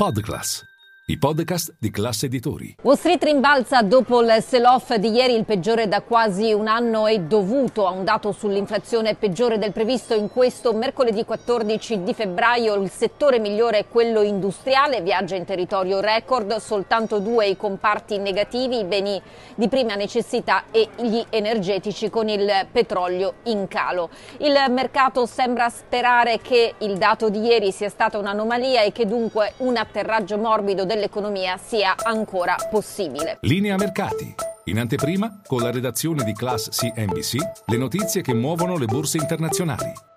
Podcast i podcast di classe editori. Wall Street rimbalza dopo il sell-off di ieri, il peggiore da quasi un anno è dovuto a un dato sull'inflazione peggiore del previsto in questo mercoledì 14 di febbraio. Il settore migliore è quello industriale, viaggia in territorio record, soltanto due i comparti negativi, i beni di prima necessità e gli energetici con il petrolio in calo. Il mercato sembra sperare che il dato di ieri sia stata un'anomalia e che dunque un atterraggio morbido del dell'economia sia ancora possibile. Linea mercati. In anteprima, con la redazione di Class CNBC, le notizie che muovono le borse internazionali.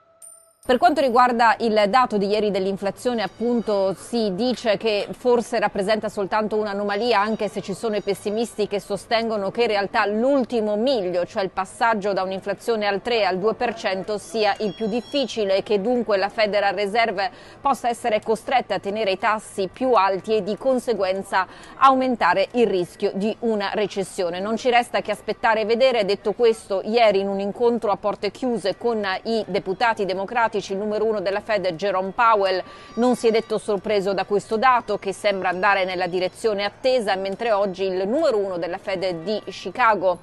Per quanto riguarda il dato di ieri dell'inflazione, appunto, si dice che forse rappresenta soltanto un'anomalia, anche se ci sono i pessimisti che sostengono che in realtà l'ultimo miglio, cioè il passaggio da un'inflazione al 3 al 2%, sia il più difficile e che dunque la Federal Reserve possa essere costretta a tenere i tassi più alti e di conseguenza aumentare il rischio di una recessione. Non ci resta che aspettare e vedere. Detto questo, ieri in un incontro a porte chiuse con i deputati democratici, democratici, il numero uno della Fed Jerome Powell. Non si è detto sorpreso da questo dato che sembra andare nella direzione attesa, mentre oggi il numero uno della Fed di Chicago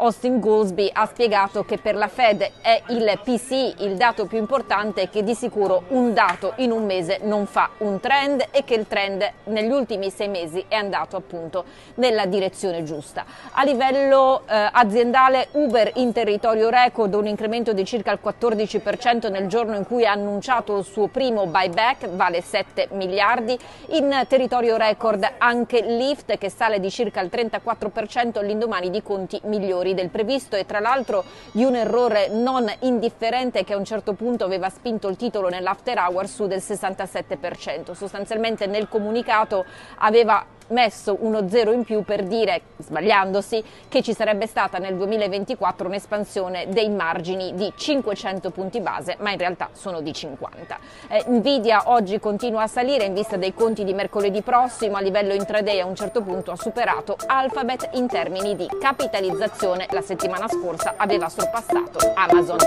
Austin Goolsby ha spiegato che per la Fed è il PCI il dato più importante che di sicuro un dato in un mese non fa un trend e che il trend negli ultimi sei mesi è andato appunto nella direzione giusta. A livello eh, aziendale Uber in territorio record un incremento di circa il 14% nel giorno in cui ha annunciato il suo primo buyback, vale 7 miliardi. In territorio record anche Lyft che sale di circa il 34% all'indomani di conti migliori del previsto e tra l'altro di un errore non indifferente che a un certo punto aveva spinto il titolo nell'after hour su del 67%. Sostanzialmente nel comunicato aveva messo uno zero in più per dire, sbagliandosi, che ci sarebbe stata nel 2024 un'espansione dei margini di 500 punti base, ma in realtà sono di 50. Eh, Nvidia oggi continua a salire in vista dei conti di mercoledì prossimo, a livello intraday a un certo punto ha superato Alphabet in termini di capitalizzazione, la settimana scorsa aveva sorpassato Amazon.